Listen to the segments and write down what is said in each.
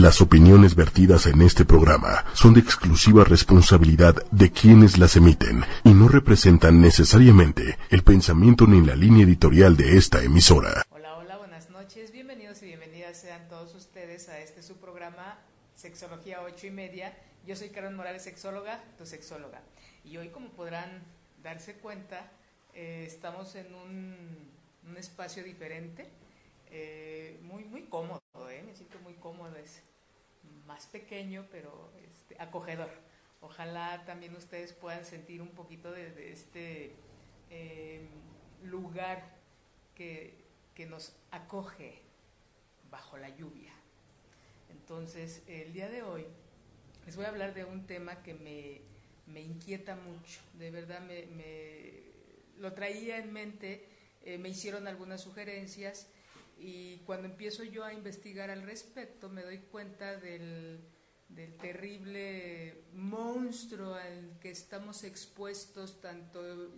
Las opiniones vertidas en este programa son de exclusiva responsabilidad de quienes las emiten y no representan necesariamente el pensamiento ni la línea editorial de esta emisora. Hola, hola, buenas noches. Bienvenidos y bienvenidas sean todos ustedes a este su programa Sexología 8 y media. Yo soy Karen Morales, sexóloga, tu sexóloga. Y hoy, como podrán darse cuenta, eh, estamos en un, un espacio diferente eh, muy, muy cómodo, ¿eh? me siento muy cómodo, es más pequeño, pero este, acogedor. Ojalá también ustedes puedan sentir un poquito de, este eh, lugar que, que nos acoge bajo la lluvia. Entonces, el día de hoy les voy a hablar de un tema que me, me inquieta mucho, de verdad me, me, lo traía en mente, me hicieron algunas sugerencias y cuando empiezo yo a investigar al respecto me doy cuenta del, terrible monstruo al que estamos expuestos tanto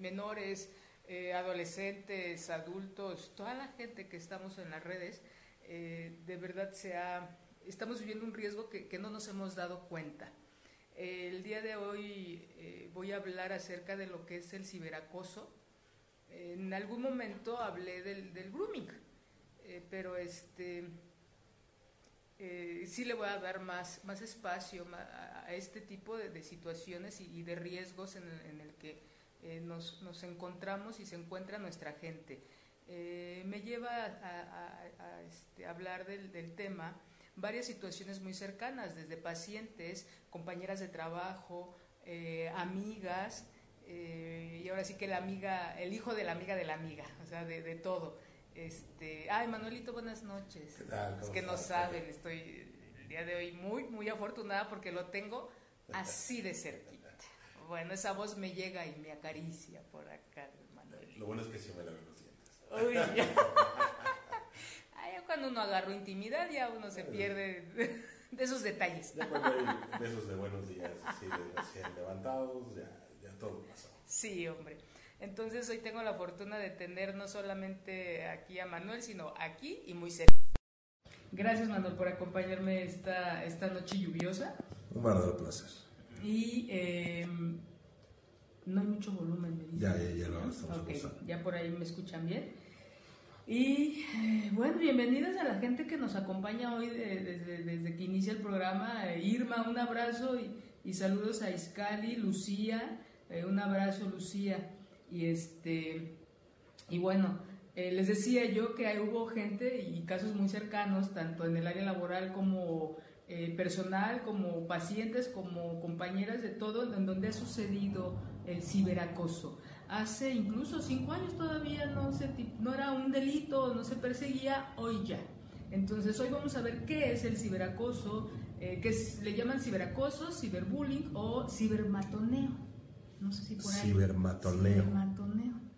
menores, eh, adolescentes, adultos, toda la gente que estamos en las redes, eh, de verdad se estamos viviendo un riesgo que, no nos hemos dado cuenta. el día de hoy eh, voy a hablar acerca de lo que es el ciberacoso, en algún momento hablé del, grooming, eh, pero este eh, sí le voy a dar más, más espacio a, este tipo de, situaciones y, de riesgos en el, que eh, nos, nos, encontramos y se encuentra nuestra gente. me lleva a, este, hablar del, del tema varias situaciones muy cercanas, desde pacientes, compañeras de trabajo, amigas, eh, y ahora sí que la amiga, el hijo de la amiga de la amiga, o sea, de, de todo. Este, ay, Manuelito, buenas noches. Es que no saben, estoy el día de hoy muy, muy afortunada porque lo tengo así de cerquita. Bueno, esa voz me llega y me acaricia por acá, Manuelito. Lo bueno es que si me la veo Uy, ya. Ay, cuando uno agarró intimidad ya uno se pierde de, esos detalles. de esos de buenos días, así de recién levantados, ya todo pasó. Sí, hombre. Entonces hoy tengo la fortuna de tener no solamente aquí a Manuel, sino aquí y muy cerca. Gracias Manuel por acompañarme esta, esta noche lluviosa. Un verdadero placer. Y em, no hay mucho volumen, me dice. Ya, ya, ya lo estamos okay, Ya por ahí me escuchan bien. Y eh, bueno, bienvenidas a la gente que nos acompaña hoy desde, desde, que inicia el programa. Irma, un abrazo y, y saludos a Iscali, Lucía, eh, un abrazo, Lucía. Y, este, y bueno, eh, les decía yo que hubo gente y casos muy cercanos, tanto en el área laboral como eh, personal, como pacientes, como compañeras de todo, en donde ha sucedido el ciberacoso. Hace incluso cinco años todavía no, se, no era un delito, no se perseguía, hoy ya. Entonces hoy vamos a ver qué es el ciberacoso, que le llaman ciberacoso, ciberbullying o cibermatoneo. No sé si por ahí. Cibermatoneo. Cibermatoneo.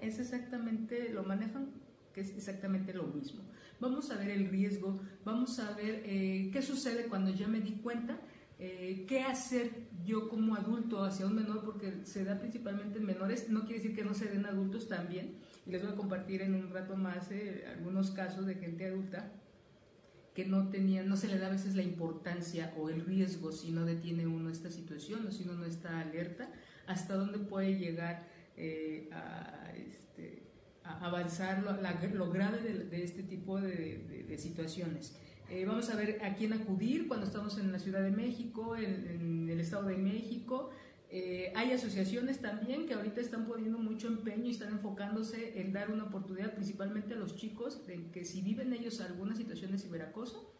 Es exactamente, lo manejan, que es exactamente lo mismo. Vamos a ver el riesgo, vamos a ver eh, qué sucede cuando ya me di cuenta, eh, qué hacer yo como adulto hacia un menor, porque se da principalmente en menores, no quiere decir que no se den adultos también. Y les voy a compartir en un rato más eh, algunos casos de gente adulta que no tenía, no se le da a veces la importancia o el riesgo si no detiene uno esta situación o si uno no está alerta hasta dónde puede llegar eh, a, este, avanzar lo, grave de, este tipo de, situaciones. Eh, vamos a ver a quién acudir cuando estamos en la Ciudad de México, en, el Estado de México. Eh, hay asociaciones también que ahorita están poniendo mucho empeño y están enfocándose en dar una oportunidad principalmente a los chicos de que si viven ellos alguna situación de ciberacoso,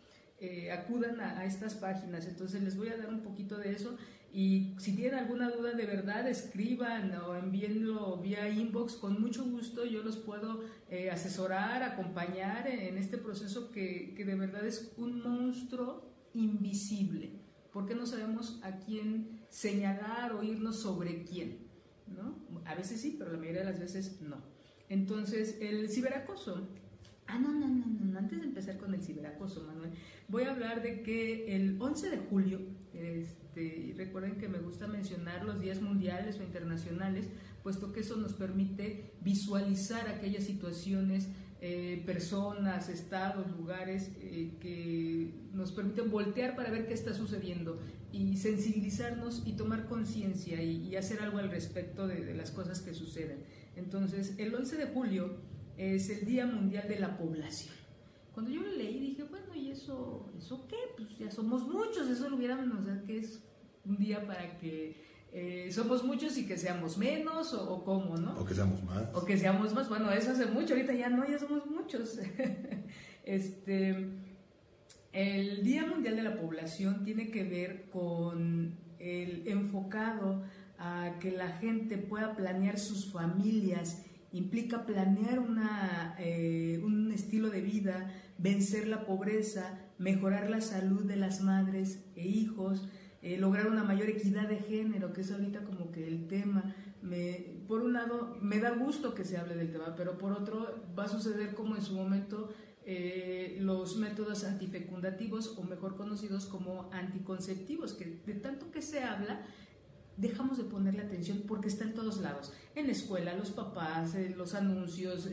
acudan a, a, estas páginas. Entonces les voy a dar un poquito de eso y si tienen alguna duda de verdad, escriban o envíenlo vía inbox. Con mucho gusto yo los puedo eh, asesorar, acompañar en este proceso que, que, de verdad es un monstruo invisible. Porque no sabemos a quién señalar o irnos sobre quién. ¿no? A veces sí, pero la mayoría de las veces no. Entonces, el ciberacoso. Ah, no, no, no, no. Antes de empezar con el ciberacoso, Manuel, voy a hablar de que el 11 de julio. Este, este, recuerden que me gusta mencionar los días mundiales o internacionales, puesto que eso nos permite visualizar aquellas situaciones, eh, personas, estados, lugares eh, que nos permiten voltear para ver qué está sucediendo y sensibilizarnos y tomar conciencia y, hacer algo al respecto de, de, las cosas que suceden. Entonces, el 11 de julio es el Día Mundial de la Población. Cuando yo lo leí dije, bueno, ¿y eso, eso qué? Pues ya somos muchos, eso lo hubiéramos, o sea, que es un día para que eh, somos muchos y que seamos menos o, cómo, ¿no? O que seamos más. O que seamos más. Bueno, eso hace mucho, ahorita ya no, ya somos muchos. este, el Día Mundial de la Población tiene que ver con el enfocado a que la gente pueda planear sus familias, implica planear una, eh, un estilo de vida, vencer la pobreza, mejorar la salud de las madres e hijos, eh, lograr una mayor equidad de género, que es ahorita como que el tema. Me, por un lado, me da gusto que se hable del tema, pero por otro, va a suceder como en su momento eh, los métodos antifecundativos, o mejor conocidos como anticonceptivos, que de tanto que se habla, dejamos de ponerle atención porque está en todos lados, en la escuela, los papás, eh, los anuncios,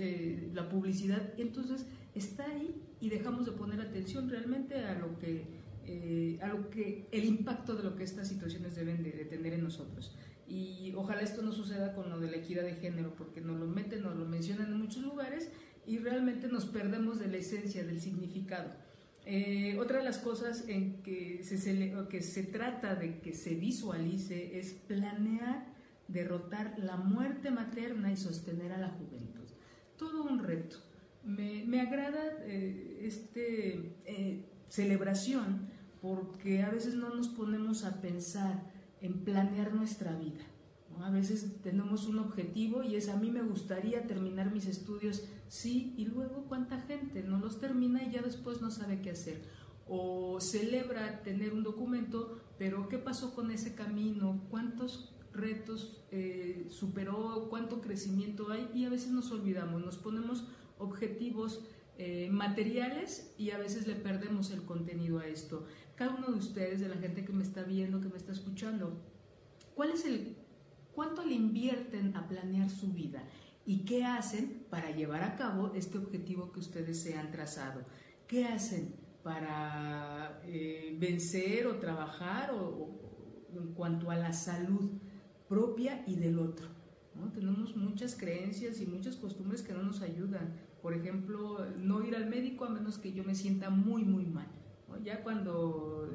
la publicidad, entonces está ahí y dejamos de poner atención realmente a lo que eh, a lo que el impacto de lo que estas situaciones deben de, tener en nosotros. Y ojalá esto no suceda con lo de la equidad de género, porque nos lo meten, nos lo mencionan en muchos lugares y realmente nos perdemos de la esencia, del significado. Eh, otra de las cosas en que se, que se trata de que se visualice es planear derrotar la muerte materna y sostener a la juventud. Todo un reto. Me, me agrada eh, este, eh, celebración porque a veces no nos ponemos a pensar en planear nuestra vida. A veces tenemos un objetivo y es a mí me gustaría terminar mis estudios, sí, y luego cuánta gente no los termina y ya después no sabe qué hacer. O celebra tener un documento, pero ¿qué pasó con ese camino? ¿Cuántos retos eh, superó? ¿Cuánto crecimiento hay? Y a veces nos olvidamos, nos ponemos objetivos eh, materiales y a veces le perdemos el contenido a esto. Cada uno de ustedes, de la gente que me está viendo, que me está escuchando, ¿cuál es el cuánto le invierten a planear su vida y qué hacen para llevar a cabo este objetivo que ustedes se han trazado? ¿Qué hacen para eh, vencer o trabajar o, en cuanto a la salud propia y del otro? Tenemos muchas creencias y muchas costumbres que no nos ayudan por ejemplo, no ir al médico a menos que yo me sienta muy, muy mal. Ya cuando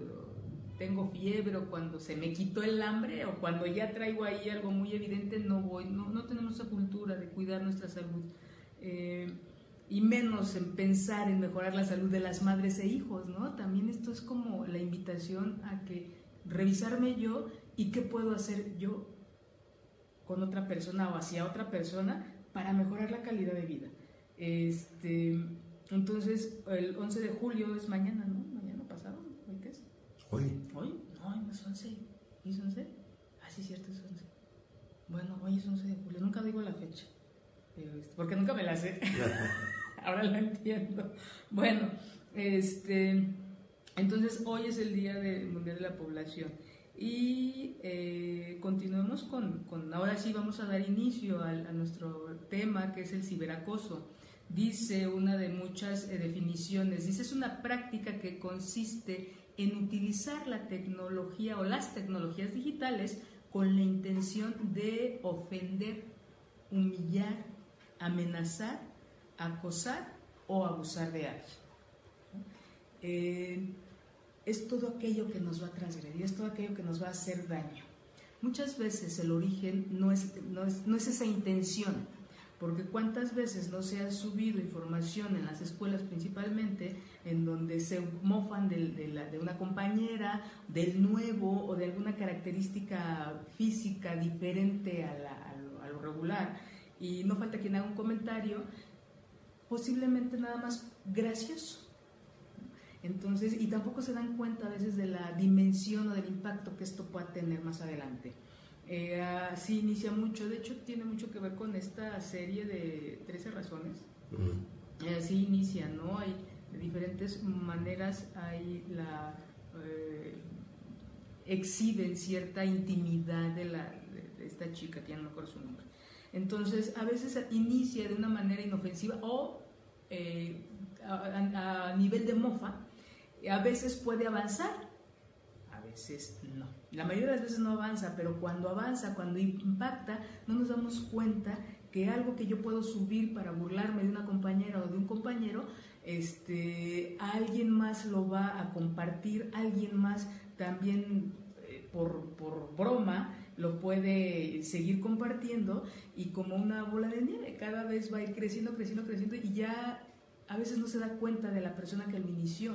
tengo fiebre o cuando se me quitó el hambre o cuando ya traigo ahí algo muy evidente, no voy. No, no tenemos esa cultura de cuidar nuestra salud. Eh, y menos en pensar en mejorar la salud de las madres e hijos, ¿no? También esto es como la invitación a que revisarme yo y qué puedo hacer yo con otra persona o hacia otra persona para mejorar la calidad de vida. Este, entonces, el 11 de julio es mañana, ¿no? Mañana pasado, ¿hoy qué es? Hoy. ¿Hoy? No, no es 11. ¿Hoy es 11? Ah, sí, cierto, es 11. Bueno, hoy es 11 de julio, nunca digo la fecha, este, porque nunca me la sé. Ahora la entiendo. Bueno, este, entonces hoy es el Día de, Mundial de la Población. Y eh, continuemos con, con, ahora sí vamos a dar inicio a, a nuestro tema que es el ciberacoso dice una de muchas eh, definiciones, dice es una práctica que consiste en utilizar la tecnología o las tecnologías digitales con la intención de ofender, humillar, amenazar, acosar o abusar de alguien. Eh, es todo aquello que nos va a transgredir, es todo aquello que nos va a hacer daño. Muchas veces el origen no es, no es, no es esa intención, porque cuántas veces no se ha subido información en las escuelas principalmente en donde se mofan de, la, una compañera, del nuevo o de alguna característica física diferente a, lo, regular. Y no falta quien haga un comentario, posiblemente nada más gracioso. Entonces, y tampoco se dan cuenta a veces de la dimensión o del impacto que esto pueda tener más adelante. Eh, así inicia mucho, de hecho tiene mucho que ver con esta serie de 13 razones. Eh, así inicia, ¿no? Hay de diferentes maneras, hay la... Eh, exhiben cierta intimidad de, la, de, esta chica, que ya no me acuerdo su nombre. Entonces, a veces inicia de una manera inofensiva o a, nivel de mofa, a veces puede avanzar, a veces no. La mayoría de las veces no avanza, pero cuando avanza, cuando impacta, no nos damos cuenta que algo que yo puedo subir para burlarme de una compañera o de un compañero, este, alguien más lo va a compartir, alguien más también eh, por, por broma lo puede seguir compartiendo y como una bola de nieve, cada vez va a ir creciendo, creciendo, creciendo y ya a veces no se da cuenta de la persona que lo inició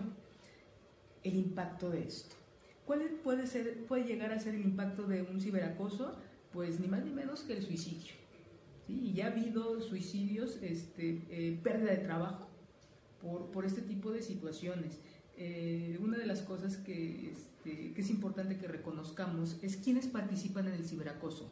el impacto de esto. ¿Cuál puede, ser, puede llegar a ser el impacto de un ciberacoso? Pues ni más ni menos que el suicidio. Y ya ha habido suicidios, este, eh, pérdida de trabajo por, por, este tipo de situaciones. Eh, una de las cosas que, este, que, es importante que reconozcamos es quiénes participan en el ciberacoso.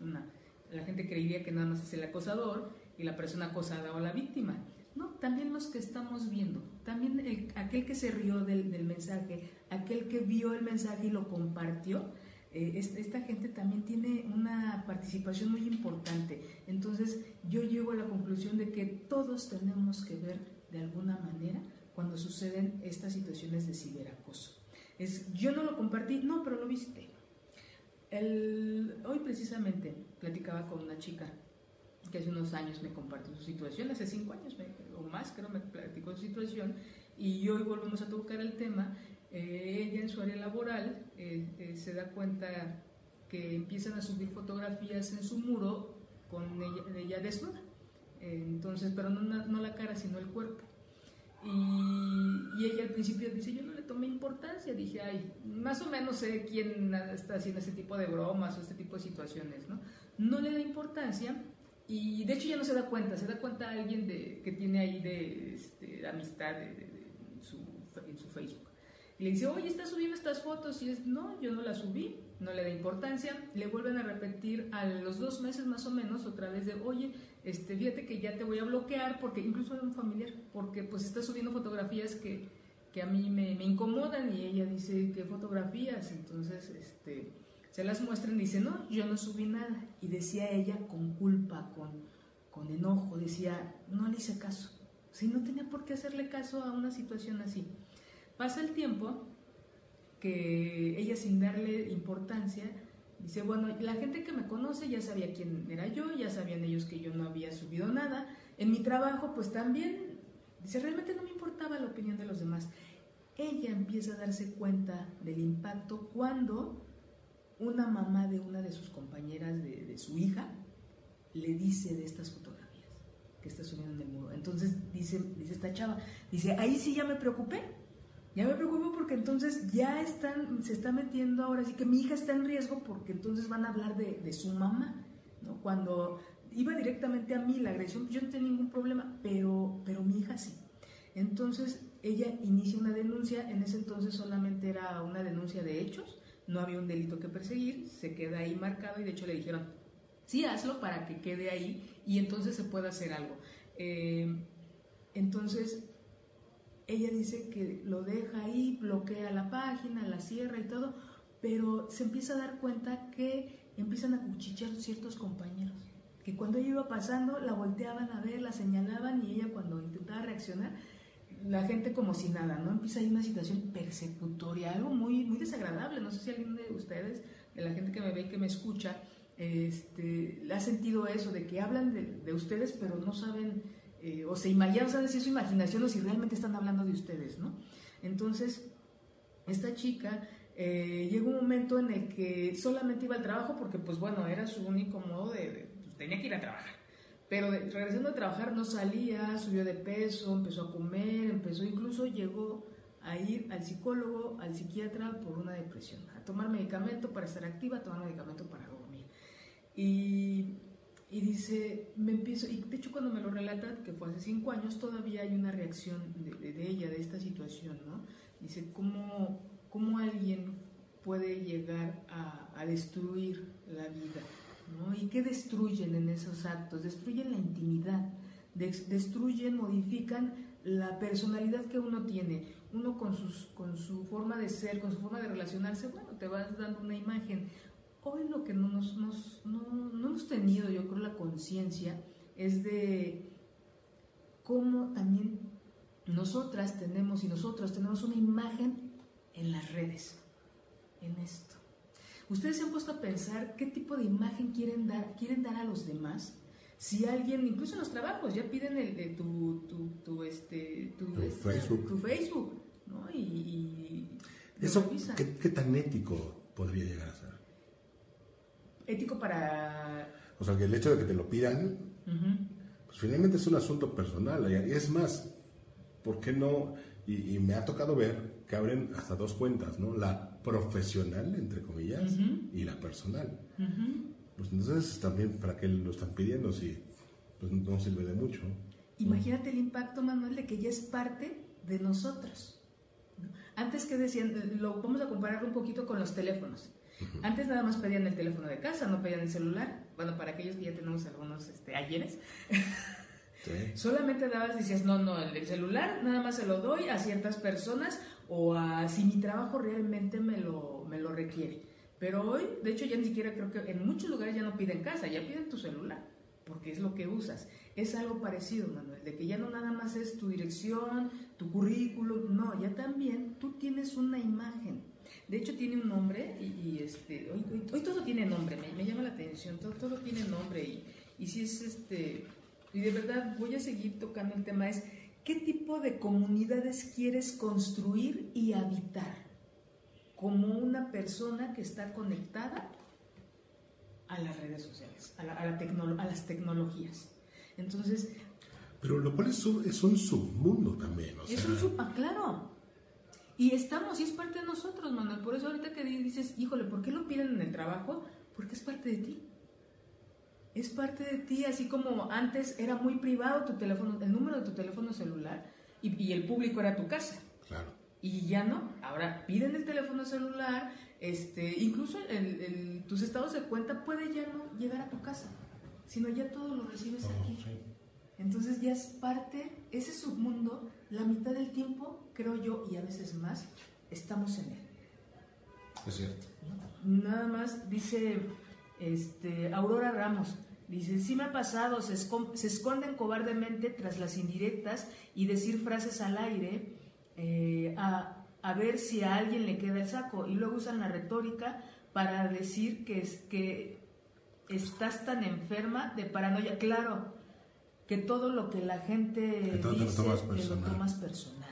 Una, la gente creería que nada más es el acosador y la persona acosada o la víctima. No, también los que estamos viendo, también el, aquel que se rió del, mensaje, aquel que vio el mensaje y lo compartió, eh, esta gente también tiene una participación muy importante. Entonces yo llego a la conclusión de que todos tenemos que ver de alguna manera cuando suceden estas situaciones de ciberacoso. Es, yo no lo compartí, no, pero lo viste. Hoy precisamente platicaba con una chica que hace unos años me compartió su situación, hace cinco años o más creo me platicó su situación y hoy volvemos a tocar el tema. Eh, ella en su área laboral eh, eh, se da cuenta que empiezan a subir fotografías en su muro con ella, ella desnuda, entonces, pero no, no la cara sino el cuerpo. Y, ella al principio dice, yo no le tomé importancia, dije, ay, más o menos sé quién está haciendo ese tipo de bromas o este tipo de situaciones, ¿no? No le da importancia y de hecho ya no se da cuenta, se da cuenta alguien de, que tiene ahí de, este, amistad de, en, su, en, su, Facebook. Y le dice, oye, ¿estás subiendo estas fotos? Y es, no, yo no las subí, no le da importancia. Le vuelven a repetir a los dos meses más o menos otra vez de, oye, este, fíjate que ya te voy a bloquear, porque incluso de un familiar, porque pues está subiendo fotografías que, que a mí me, me, incomodan y ella dice, ¿qué fotografías? Entonces, este, se las muestran y dice, no, yo no subí nada. Y decía ella con culpa, con, con enojo, decía, no le hice caso. Si no tenía por qué hacerle caso a una situación así. Pasa el tiempo que ella sin darle importancia, Dice, bueno, la gente que me conoce ya sabía quién era yo, ya sabían ellos que yo no había subido nada. En mi trabajo, pues también, dice, realmente no me importaba la opinión de los demás. Ella empieza a darse cuenta del impacto cuando una mamá de una de sus compañeras de, su hija le dice de estas fotografías que está subiendo en el muro. Entonces dice, dice esta chava, dice, ahí sí ya me preocupé ya me preocupo porque entonces ya están, se está metiendo ahora sí que mi hija está en riesgo porque entonces van a hablar de, de su mamá, ¿no? Cuando iba directamente a mí la agresión, yo no tenía ningún problema, pero, pero mi hija sí. Entonces ella inicia una denuncia, en ese entonces solamente era una denuncia de hechos, no había un delito que perseguir, se queda ahí marcado y de hecho le dijeron, sí, hazlo para que quede ahí y entonces se pueda hacer algo. Eh, entonces ella dice que lo deja ahí, bloquea la página, la cierra y todo, pero se empieza a dar cuenta que empiezan a cuchichear ciertos compañeros, que cuando ella iba pasando la volteaban a ver, la señalaban y ella cuando intentaba reaccionar, la gente como si nada, ¿no? Empieza ahí una situación persecutoria, algo muy, muy desagradable, no sé si alguien de ustedes, de la gente que me ve y que me escucha, este, ha sentido eso, de que hablan de, de ustedes pero no saben eh, o se imagina, o sea, si es su imaginación o si realmente están hablando de ustedes, ¿no? Entonces, esta chica eh, llegó un momento en el que solamente iba al trabajo porque, pues bueno, era su único modo de, pues, tenía que ir a trabajar. Pero regresando a trabajar no salía, subió de peso, empezó a comer, empezó, incluso llegó a ir al psicólogo, al psiquiatra por una depresión, a tomar medicamento para estar activa, a tomar medicamento para dormir. Y y dice, me empiezo, y de hecho cuando me lo relata, que fue hace cinco años, todavía hay una reacción de, de, ella, de esta situación, ¿no? Dice, ¿cómo, cómo alguien puede llegar a, a, destruir la vida? ¿No? ¿Y qué destruyen en esos actos? Destruyen la intimidad, destruyen, modifican la personalidad que uno tiene. Uno con, sus, con su forma de ser, con su forma de relacionarse, bueno, te vas dando una imagen hoy lo que no, nos, nos, no, no hemos tenido, yo creo, la conciencia es de cómo también nosotras tenemos y nosotros tenemos una imagen en las redes, en esto. ¿Ustedes se han puesto a pensar qué tipo de imagen quieren dar, quieren dar a los demás? Si alguien, incluso en los trabajos, ya piden el, de tu, tu, tu, este, tu, Tu este, Facebook. tu Facebook, ¿no? Y, ¿Eso qué, qué tan ético podría llegar a ser? Ético para... O sea, que el hecho de que te lo pidan, pues finalmente es un asunto personal. Y es más, ¿por qué no? Y, y me ha tocado ver que abren hasta dos cuentas, ¿no? La profesional, entre comillas, Ujú. y la personal. Ujú. Pues entonces también, ¿para qué lo están pidiendo si pues, no sirve de mucho? Imagínate el impacto, Manuel, de que ya es parte de nosotros. ¿no? Antes que decían, lo vamos a comparar un poquito con los teléfonos. Antes nada más pedían el teléfono de casa, no pedían el celular. Bueno, para aquellos que ya tenemos algunos este, ayeres, Sí. solamente dabas, decías, no, no, el, el celular nada más se lo doy a ciertas personas o a si mi trabajo realmente me lo, me lo requiere. Pero hoy, de hecho, ya ni siquiera creo que en muchos lugares ya no piden casa, ya piden tu celular, porque es lo que usas. Es algo parecido, Manuel, de que ya no nada más es tu dirección, tu currículum, no, ya también tú tienes una imagen. De hecho, tiene un nombre y, y, este, hoy, hoy- hoy todo tiene nombre, me, me llama la atención, todo, todo tiene nombre y, y si es este, y de verdad voy a seguir tocando el tema, es qué tipo de comunidades quieres construir y habitar como una persona que está conectada a las redes sociales, a, la- a la tecno- a las tecnologías. Entonces, Pero lo cual es un, es un submundo también. O sea, es un supa, claro. Y estamos, y es parte de nosotros, Manuel. Por eso ahorita que dices, híjole, ¿por qué lo piden en el trabajo? Porque es parte de ti. Es parte de ti, así como antes era muy privado tu teléfono, el número de tu teléfono celular y, y el público era tu casa. Claro. Y ya no, ahora piden el teléfono celular, este, incluso el- el- tus estados de cuenta puede ya no llegar a tu casa, sino ya todo lo recibes aquí. sí. Entonces ya es parte, ese submundo, la mitad del tiempo, creo yo, y a veces más, estamos en él. Es cierto. Nada más dice este, Aurora Ramos, dice, sí me ha pasado, se, escon- se esconden cobardemente tras las indirectas y decir frases al aire eh, a, a ver si a alguien le queda el saco y luego usan la retórica para decir que, es, que estás tan enferma de paranoia. Claro, que todo lo que la gente Que todo te lo dice te lo tomas personal.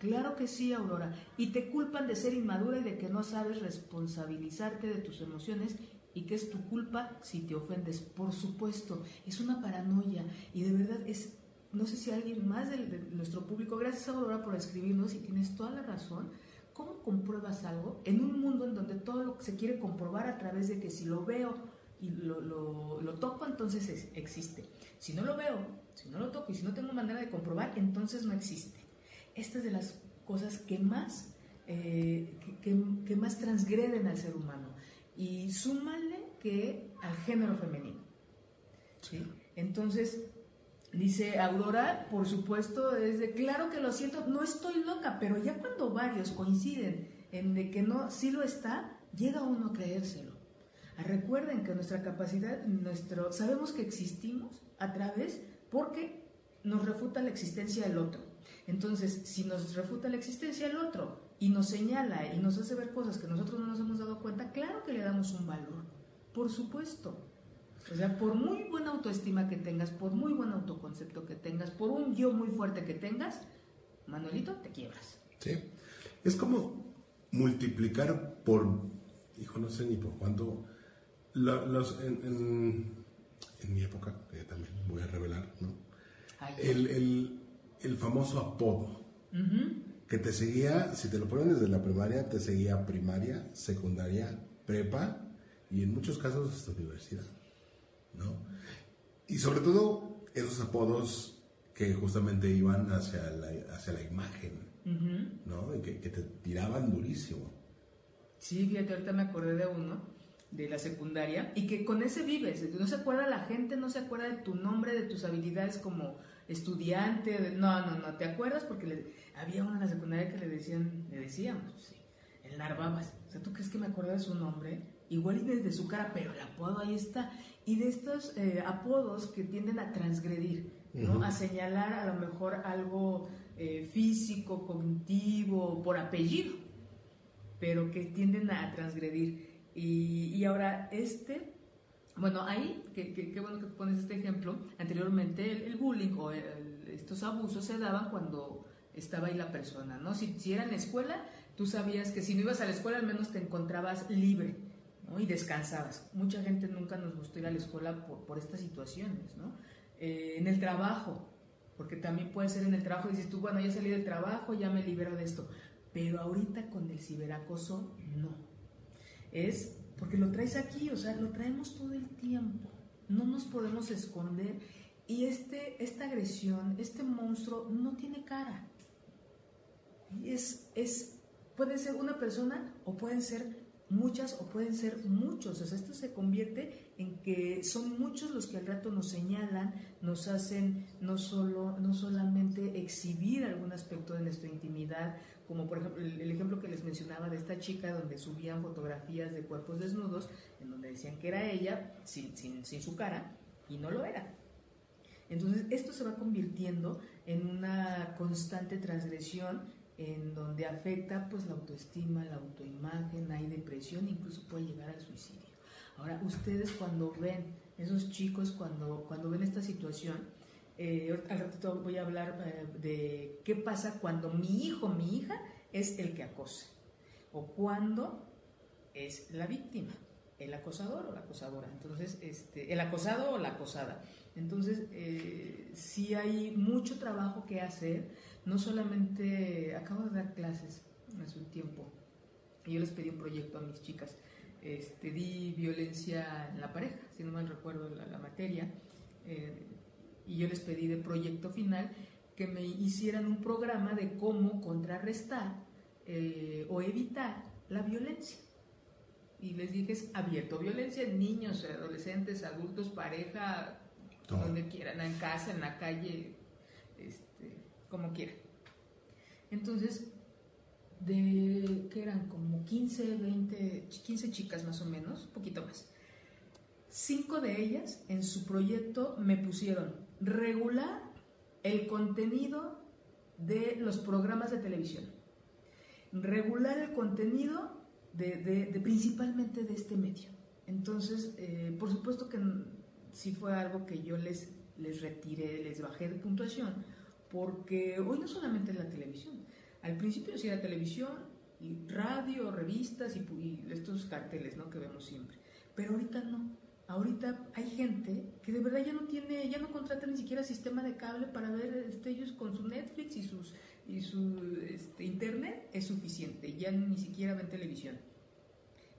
Claro que sí, Aurora. Y te culpan de ser inmadura y de que no sabes responsabilizarte de tus emociones y que es tu culpa si te ofendes. Por supuesto, es una paranoia y de verdad es, no sé si alguien más de, nuestro público, gracias Aurora por escribirnos y tienes toda la razón. ¿Cómo compruebas algo en un mundo en donde todo lo que se quiere comprobar a través de que si lo veo y lo, lo- lo toco, entonces es- existe? Si no lo veo, si no lo toco y si no tengo manera de comprobar, entonces no existe. Esta es de las cosas que más, eh, que, que- que más transgreden al ser humano. Y súmale que al género femenino. ¿sí? Entonces, dice Aurora, por supuesto, es de, claro que lo siento, no estoy loca, pero ya cuando varios coinciden en de que no, sí lo está, llega uno a creérselo. Ah, Recuerden que nuestra capacidad, nuestro, sabemos que existimos a través, porque nos refuta la existencia del otro. Entonces, si nos refuta la existencia del otro y nos señala y nos hace ver cosas que nosotros no nos hemos dado cuenta, claro que le damos un valor, por supuesto. O sea, por muy buena autoestima que tengas, por muy buen autoconcepto que tengas, por un yo muy fuerte que tengas, Manuelito, te quiebras. Sí. Es como multiplicar por, hijo, no sé ni por cuánto, los, en, en- en mi época, que también voy a revelar, ¿no? Ay, El, el- el famoso apodo ujú. Que te seguía, si te lo ponen desde la primaria, te seguía primaria, secundaria, prepa y en muchos casos hasta universidad, ¿no? Y sobre todo esos apodos que justamente iban hacia la, hacia la imagen, Ujú. ¿no? Y que, que te tiraban durísimo. Sí, fíjate, ahorita me acordé de uno de la secundaria y que con ese vives. No se acuerda la gente, no se acuerda de tu nombre, de tus habilidades como estudiante. de- no, no, no, te acuerdas porque le- había uno en la secundaria que le decían, le decíamos, sí, el Narvabas. O sea, ¿tú crees que me acuerdo de su nombre? Igual y desde su cara, pero el apodo ahí está. Y de estos eh, apodos que tienden a transgredir, ¿no? A señalar a lo mejor algo eh, físico, cognitivo, por apellido, pero que tienden a transgredir. Y, ahora este, bueno, ahí, qué bueno que pones este ejemplo, anteriormente el, bullying o estos abusos se daban cuando estaba ahí la persona, ¿no? Si, si era en la escuela, tú sabías que si no ibas a la escuela al menos te encontrabas libre, ¿no? Y descansabas. Mucha gente nunca nos gustó ir a la escuela por, por estas situaciones, ¿no? Eh, en el trabajo, porque también puede ser en el trabajo, dices tú, bueno, ya salí del trabajo, ya me libero de esto, pero ahorita con el ciberacoso, no. Es porque lo traes aquí, o sea, lo traemos todo el tiempo, no nos podemos esconder y este, esta agresión, este monstruo no tiene cara. Es, es, puede ser una persona o pueden ser muchas o pueden ser muchos. O esto se convierte en que son muchos los que al rato nos señalan, nos hacen no, solo, no solamente exhibir algún aspecto de nuestra intimidad, como por ejemplo el, ejemplo que les mencionaba de esta chica donde subían fotografías de cuerpos desnudos, en donde decían que era ella sin, sin, sin su cara y no lo era. Entonces esto se va convirtiendo en una constante transgresión en donde afecta pues la autoestima, la autoimagen, hay depresión, incluso puede llegar al suicidio. Ahora, ustedes cuando ven, esos chicos cuando, cuando ven esta situación, eh, al ratito voy a hablar eh, de qué pasa cuando mi hijo, mi hija es el que acose, o cuando es la víctima, el acosador o la acosadora. Entonces, este, el acosado o la acosada. Entonces, eh, sí hay mucho trabajo que hacer no solamente acabo de dar clases hace un tiempo y yo les pedí un proyecto a mis chicas. Este, di violencia en la pareja, si no mal recuerdo la, materia, eh, y yo les pedí de proyecto final que me hicieran un programa de cómo contrarrestar eh, o evitar la violencia. Y les dije, es abierto, violencia en niños, adolescentes, adultos, pareja, donde quieran, en casa, en la calle, como quiera. Entonces, de que eran como 15, 20, 15 chicas más o menos, poquito más. Cinco de ellas en su proyecto me pusieron regular el contenido de los programas de televisión, regular el contenido de, principalmente de este medio. Entonces, eh, por supuesto que sí fue algo que yo les, les retiré, les bajé de puntuación, porque hoy no solamente es la televisión, al principio sí era televisión, y radio, revistas y, estos carteles ¿no? que vemos siempre, pero ahorita no. Ahorita hay gente que de verdad ya no tiene, ya no contrata ni siquiera sistema de cable para ver este, ellos con su Netflix y sus y su este, internet es suficiente, ya ni siquiera ven televisión.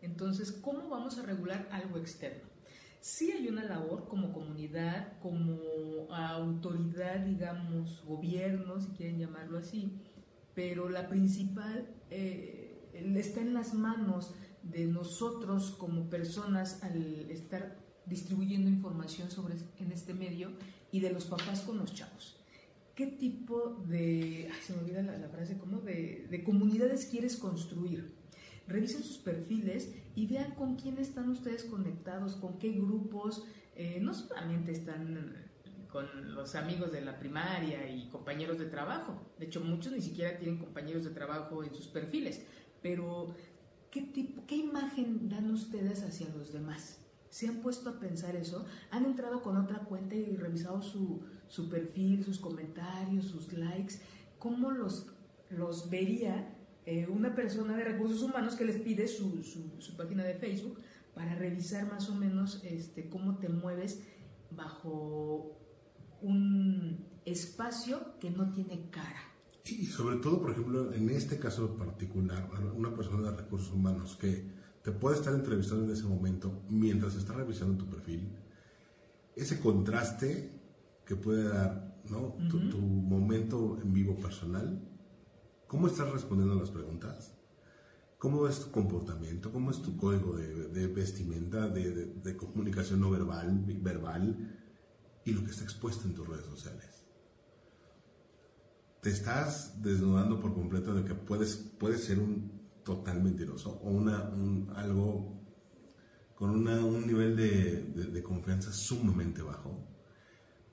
Entonces, ¿cómo vamos a regular algo externo? Sí hay una labor como comunidad, como autoridad, digamos, gobierno, si quieren llamarlo así, pero la principal eh, está en las manos de nosotros como personas al estar distribuyendo información sobre en este medio y de los papás con los chavos. ¿Qué tipo de, se me olvida la, frase, ¿cómo? De, de comunidades quieres construir? Revisen sus perfiles y vean con quién están ustedes conectados, con qué grupos, eh, no solamente están con los amigos de la primaria y compañeros de trabajo, de hecho muchos ni siquiera tienen compañeros de trabajo en sus perfiles, pero ¿qué, tipo, qué imagen dan ustedes hacia los demás? ¿Se han puesto a pensar eso? ¿Han entrado con otra cuenta y revisado su, su perfil, sus comentarios, sus likes? ¿Cómo los, los vería eh, una persona de recursos humanos que les pide su, su, página de Facebook para revisar más o menos este, cómo te mueves bajo un espacio que no tiene cara. Y sobre todo, por ejemplo, en este caso particular, una persona de recursos humanos que te puede estar entrevistando en ese momento mientras está revisando tu perfil, ese contraste que puede dar ¿no? tu, momento en vivo personal ¿Cómo estás respondiendo a las preguntas? ¿Cómo es tu comportamiento? ¿Cómo es tu código de, vestimenta, de, comunicación no verbal, verbal y lo que está expuesto en tus redes sociales? ¿Te estás desnudando por completo de que puedes, puedes ser un total mentiroso o una, algo con un nivel de confianza sumamente bajo?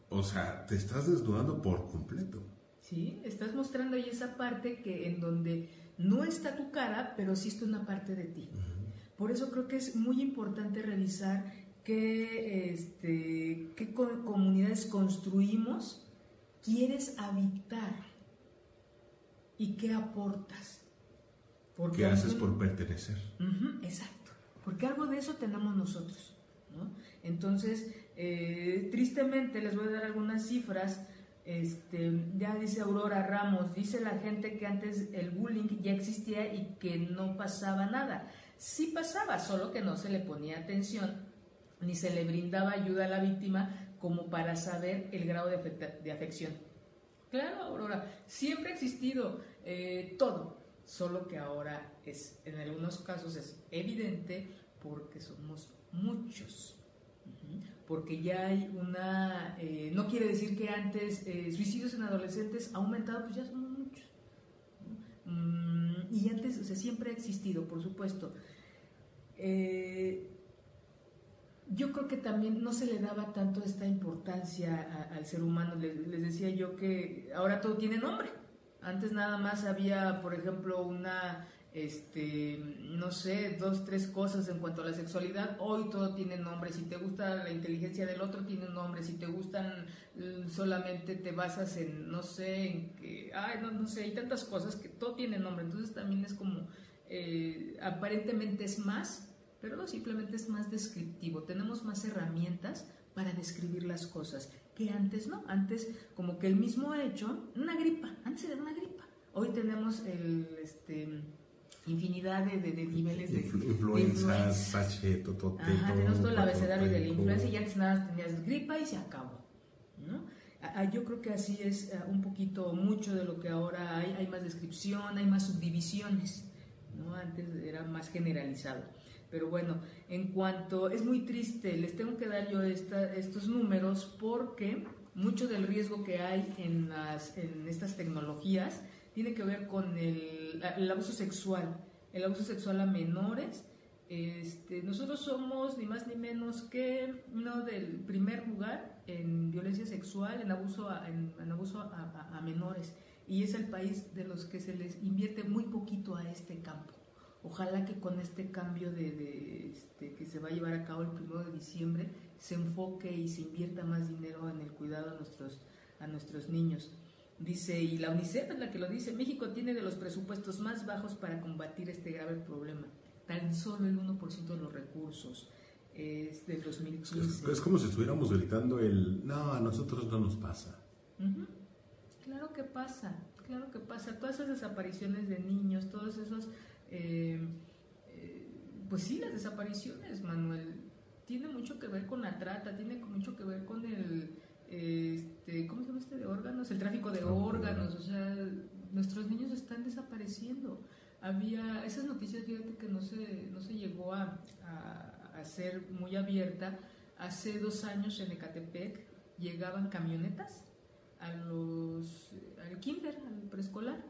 O sea, te estás desnudando por completo. ¿Sí? Estás mostrando ahí esa parte que en donde no está tu cara, pero sí está una parte de ti. Por eso creo que es muy importante revisar qué, este, qué comunidades construimos, quieres habitar y qué aportas. ¿Qué haces por pertenecer? exacto, porque algo de eso tenemos nosotros. ¿no? Entonces, eh, tristemente les voy a dar algunas cifras. Este, ya dice Aurora Ramos, dice la gente que antes el bullying ya existía y que no pasaba nada. Sí pasaba, solo que no se le ponía atención ni se le brindaba ayuda a la víctima como para saber el grado de, afección. Claro, Aurora, siempre ha existido eh, todo, solo que ahora es, en algunos casos es evidente porque somos muchos porque ya hay una, eh, no quiere decir que antes eh, suicidios en adolescentes ha aumentado, pues ya somos muchos. Mm, y antes, o sea, siempre ha existido, por supuesto. Eh, yo creo que también no se le daba tanto esta importancia al ser humano. Les, les, decía yo que ahora todo tiene nombre. Antes nada más había, por ejemplo, una este, no sé, dos, tres cosas en cuanto a la sexualidad. Hoy todo tiene nombre. Si te gusta la inteligencia del otro, tiene un nombre. Si te gustan, mm, solamente te basas en, no sé, en que, ay, no, no sé, hay tantas cosas que todo tiene nombre. Entonces también es como, eh, aparentemente es más, pero no, simplemente es más descriptivo. Tenemos más herramientas para describir las cosas que antes no. Antes, como que el mismo hecho, una gripa, antes era una gripa. Hoy tenemos el, este, infinidad de, de, niveles de, influencias, de todo, Ajá, tenemos todo el abecedario de la influencia y antes nada tenías gripa y se acabó. ¿no? Yo creo que así es eh, un poquito mucho de lo que ahora hay, hay más descripción, hay más subdivisiones, ¿no? antes era más generalizado. Pero bueno, en cuanto, es muy triste, les tengo que dar yo esta, estos números porque mucho del riesgo que hay en, las, en estas tecnologías tiene que ver con el, abuso sexual, el abuso sexual a menores. Este, nosotros somos ni más ni menos que uno del primer lugar en violencia sexual, en abuso a, en, abuso a, menores. Y es el país de los que se les invierte muy poquito a este campo. Ojalá que con este cambio de, este, que se va a llevar a cabo el primero de diciembre se enfoque y se invierta más dinero en el cuidado a nuestros, a nuestros niños. Dice, y la UNICEF es la que lo dice, México tiene de los presupuestos más bajos para combatir este grave problema. Tan solo el 1% de los recursos es del 2015. Es, como si estuviéramos gritando el, no, a nosotros no nos pasa. Claro que pasa, claro que pasa. Todas esas desapariciones de niños, todos esos... Eh, eh, pues sí, las desapariciones, Manuel, tiene mucho que ver con la trata, tiene mucho que ver con el este, ¿cómo se llama este de órganos? El tráfico de órganos, o sea, nuestros niños están desapareciendo. Había esas noticias, fíjate que no se, no se llegó a, a, ser muy abierta. Hace dos años en Ecatepec llegaban camionetas a los, al kinder, al preescolar.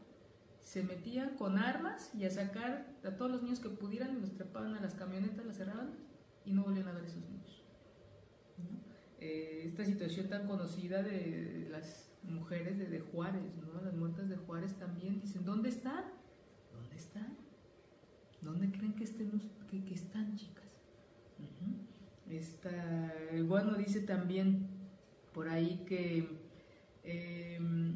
Se metían con armas y a sacar a todos los niños que pudieran y los trepaban a las camionetas, las cerraban y no volvían a ver esos niños. Eh, esta situación tan conocida de las mujeres de, Juárez, ¿no? Las muertas de Juárez también dicen, ¿dónde están? ¿Dónde están? ¿Dónde creen que, estén, que, están, chicas? bueno, dice también por ahí que em,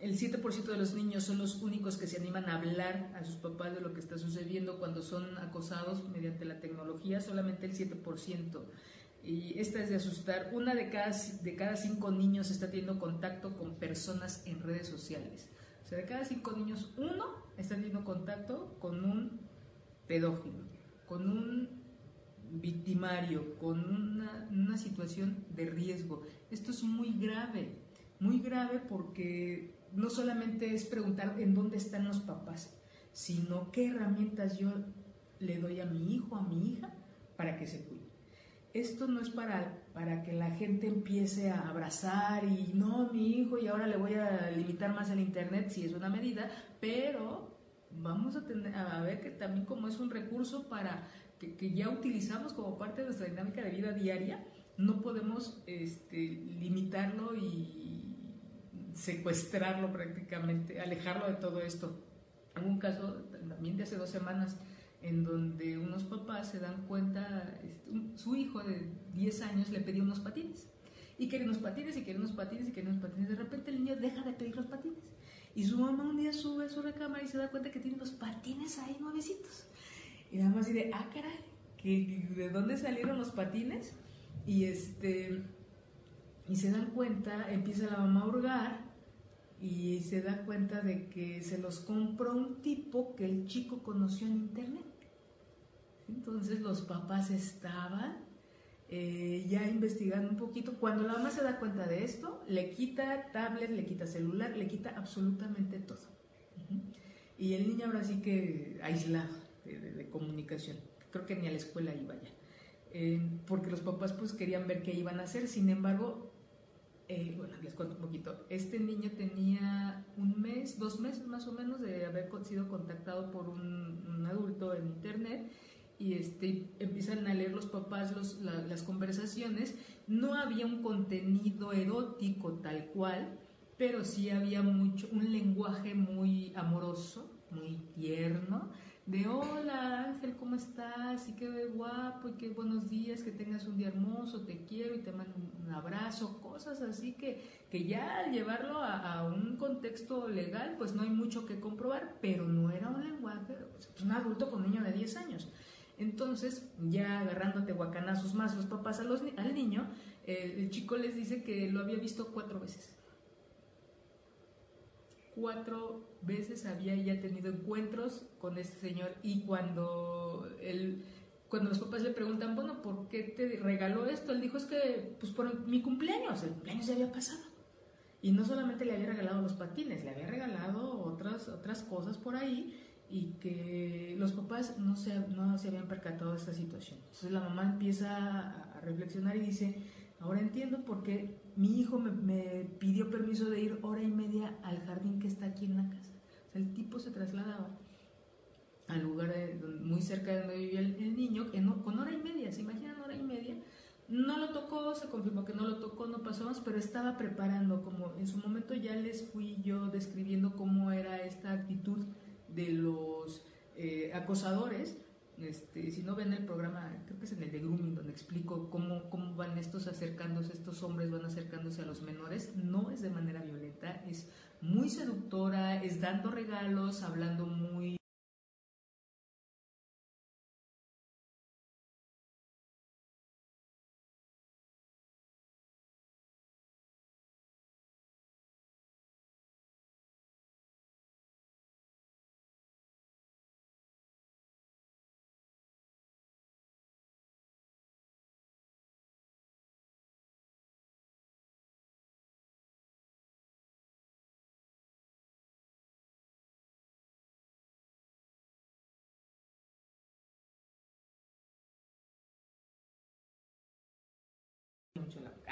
el 7% de los niños son los únicos que se animan a hablar a sus papás de lo que está sucediendo cuando son acosados mediante la tecnología, solamente el 7% y esta es de asustar. Una de cada, de cada cinco niños está teniendo contacto con personas en redes sociales. O sea, de cada cinco niños, uno está teniendo contacto con un pedófilo, con un victimario, con una, una situación de riesgo. Esto es muy grave, muy grave porque no solamente es preguntar en dónde están los papás, sino qué herramientas yo le doy a mi hijo, a mi hija, para que se cuide esto no es para, para que la gente empiece a abrazar y no, mi hijo, y ahora le voy a limitar más el Internet, si es una medida, pero vamos a, tener, a ver que también como es un recurso para que, ya utilizamos como parte de nuestra dinámica de vida diaria, no podemos este, limitarlo y secuestrarlo prácticamente, alejarlo de todo esto. Hubo un caso también de hace dos semanas en donde unos papás se dan cuenta, este, su hijo de 10 años le pedía unos patines. Y quería unos patines, y quería unos patines, y quería unos patines. De repente el niño deja de pedir los patines. Y su mamá un día sube a su recámara y se da cuenta que tiene los patines ahí nuevecitos. Y nada más dice, ah, caray, ¿de dónde salieron los patines? Y este y se dan cuenta, empieza la mamá a hurgar y se da cuenta de que se los compró un tipo que el chico conoció en internet. Entonces los papás estaban eh, ya investigando un poquito. Cuando la mamá se da cuenta de esto, le quita tablet, le quita celular, le quita absolutamente todo. Y el niño ahora sí que aislado de, comunicación. Creo que ni a la escuela iba ya. Eh, porque los papás pues querían ver qué iban a hacer. Sin embargo, eh, bueno, les cuento un poquito. Este niño tenía un mes, dos meses más o menos de haber sido contactado por un adulto en internet y este, empiezan a leer los papás las conversaciones. No había un contenido erótico tal cual, pero sí había mucho, un lenguaje muy amoroso, muy tierno, de hola Ángel, ¿cómo estás? Y qué guapo, y qué buenos días, que tengas un día hermoso, te quiero y te mando un abrazo, cosas así que, que ya al llevarlo a, un contexto legal, pues no hay mucho que comprobar, pero no era un lenguaje, un adulto con un niño de 10 años. Entonces, ya agarrándote guacanazos más los papás a los, al niño, el chico les dice que lo había visto cuatro veces. Cuatro veces había ya tenido encuentros con este señor y cuando él, cuando los papás le preguntan, bueno, ¿por qué te regaló esto? Él dijo, es que, pues por mi cumpleaños, el cumpleaños ya había pasado. Y no solamente le había regalado los patines, le había regalado otras, otras cosas por ahí y que los papás no se, no se habían percatado de esta situación. Entonces la mamá empieza a reflexionar y dice, ahora entiendo por qué mi hijo me, pidió permiso de ir hora y media al jardín que está aquí en la casa. O sea, el tipo se trasladaba al lugar muy cerca de donde vivía el, niño, con hora y media, ¿se imaginan hora y media? No lo tocó, se confirmó que no lo tocó, no pasó más, pero estaba preparando, como en su momento ya les fui yo describiendo cómo era esta actitud de los eh, acosadores. Este, si no ven el programa, creo que es en el de Grooming, donde explico cómo, cómo van estos acercándose, estos hombres van acercándose a los menores, no es de manera violenta, es muy seductora, es dando regalos, hablando muy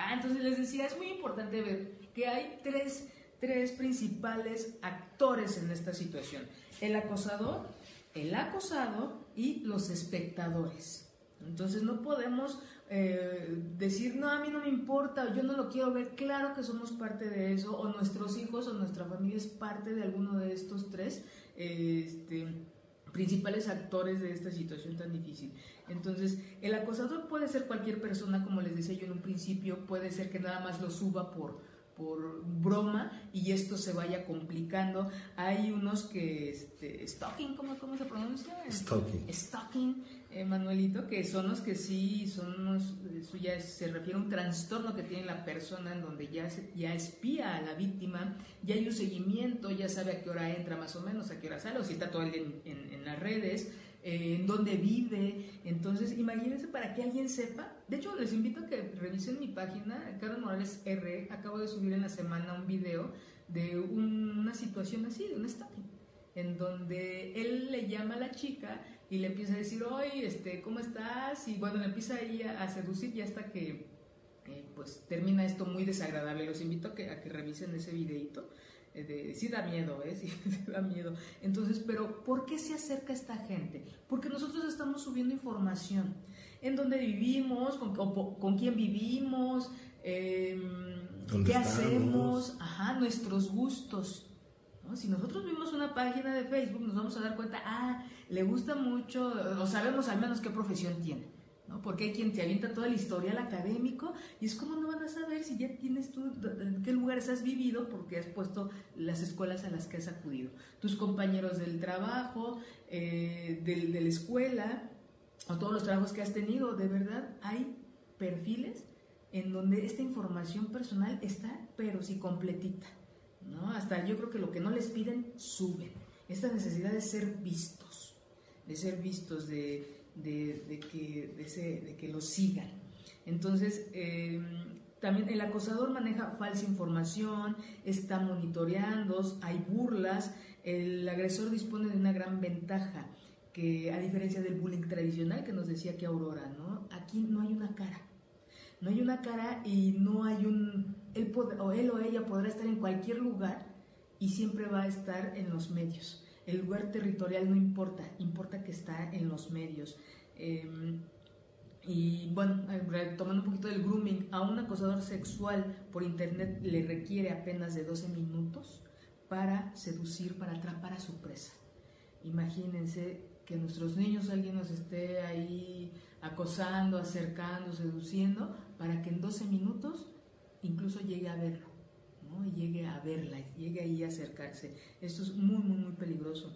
Ah, entonces les decía, es muy importante ver que hay tres, tres principales actores en esta situación. El acosador, el acosado y los espectadores. Entonces no podemos eh, decir, no, a mí no me importa, yo no lo quiero ver. Claro que somos parte de eso, o nuestros hijos o nuestra familia es parte de alguno de estos tres. este, principales actores de esta situación tan difícil. Entonces, el acosador puede ser cualquier persona, como les decía yo en un principio, puede ser que nada más lo suba por, por broma y esto se vaya complicando. Hay unos que, este, stalking, ¿cómo, cómo se pronuncia? Stalking. Stalking, eh, Manuelito, que son los que sí, son unos, eso ya se refiere a un trastorno que tiene la persona en donde ya, ya espía a la víctima, ya hay un seguimiento, ya sabe a qué hora entra más o menos, a qué hora sale, o si está todo el en, en las redes. Eh, en dónde vive. Entonces, imagínense para que alguien sepa. De hecho, les invito a que revisen mi página, Carlos Morales R. Acabo de subir en la semana un video de una situación así, de un stalking, en donde él le llama a la chica y le empieza a decir, oye, este, ¿cómo estás? Y bueno, le empieza ahí a, a seducir ya hasta que eh, pues termina esto muy desagradable. Los invito a que, a que revisen ese videito. Eh, de, sí da miedo, ¿eh? Sí, da miedo. Entonces, pero ¿por qué se acerca esta gente? Porque nosotros estamos subiendo información en dónde vivimos, con, con quién vivimos, em, qué hacemos, ajá, nuestros gustos. Si nosotros vimos una página de Facebook, nos vamos a dar cuenta, ah, le gusta mucho, o sabemos al menos qué profesión tiene. ¿no? Porque hay quien te avienta toda la historial académico y es como no van a saber si ya tienes tú, en qué lugares has vivido porque has puesto las escuelas a las que has acudido. Tus compañeros del trabajo, eh, de la escuela, o todos los trabajos que has tenido, de verdad hay perfiles en donde esta información personal está, pero sí completita. Hasta yo creo que lo que no les piden, suben. Esta necesidad de ser vistos, de ser vistos, de, que, de, que los sigan. Entonces, em, también el acosador maneja falsa información, está monitoreando, hay burlas, el agresor dispone de una gran ventaja, que a diferencia del bullying tradicional que nos decía que Aurora, ¿no? Aquí no hay una cara no hay una cara y no hay un... Él o ella podrá estar en cualquier lugar y siempre va a estar en los medios. El lugar territorial no importa, importa que está en los medios. Em, y bueno, tomando un poquito del grooming, a un acosador sexual por internet le requiere apenas de 12 minutos para seducir, para atrapar a su presa. Imagínense que nuestros niños, alguien nos esté ahí acosando, acercando, seduciendo, para que en 12 minutos incluso llegue a verlo, ¿no? Y llegue a verla, llegue ahí a acercarse. Esto es muy, muy, muy peligroso.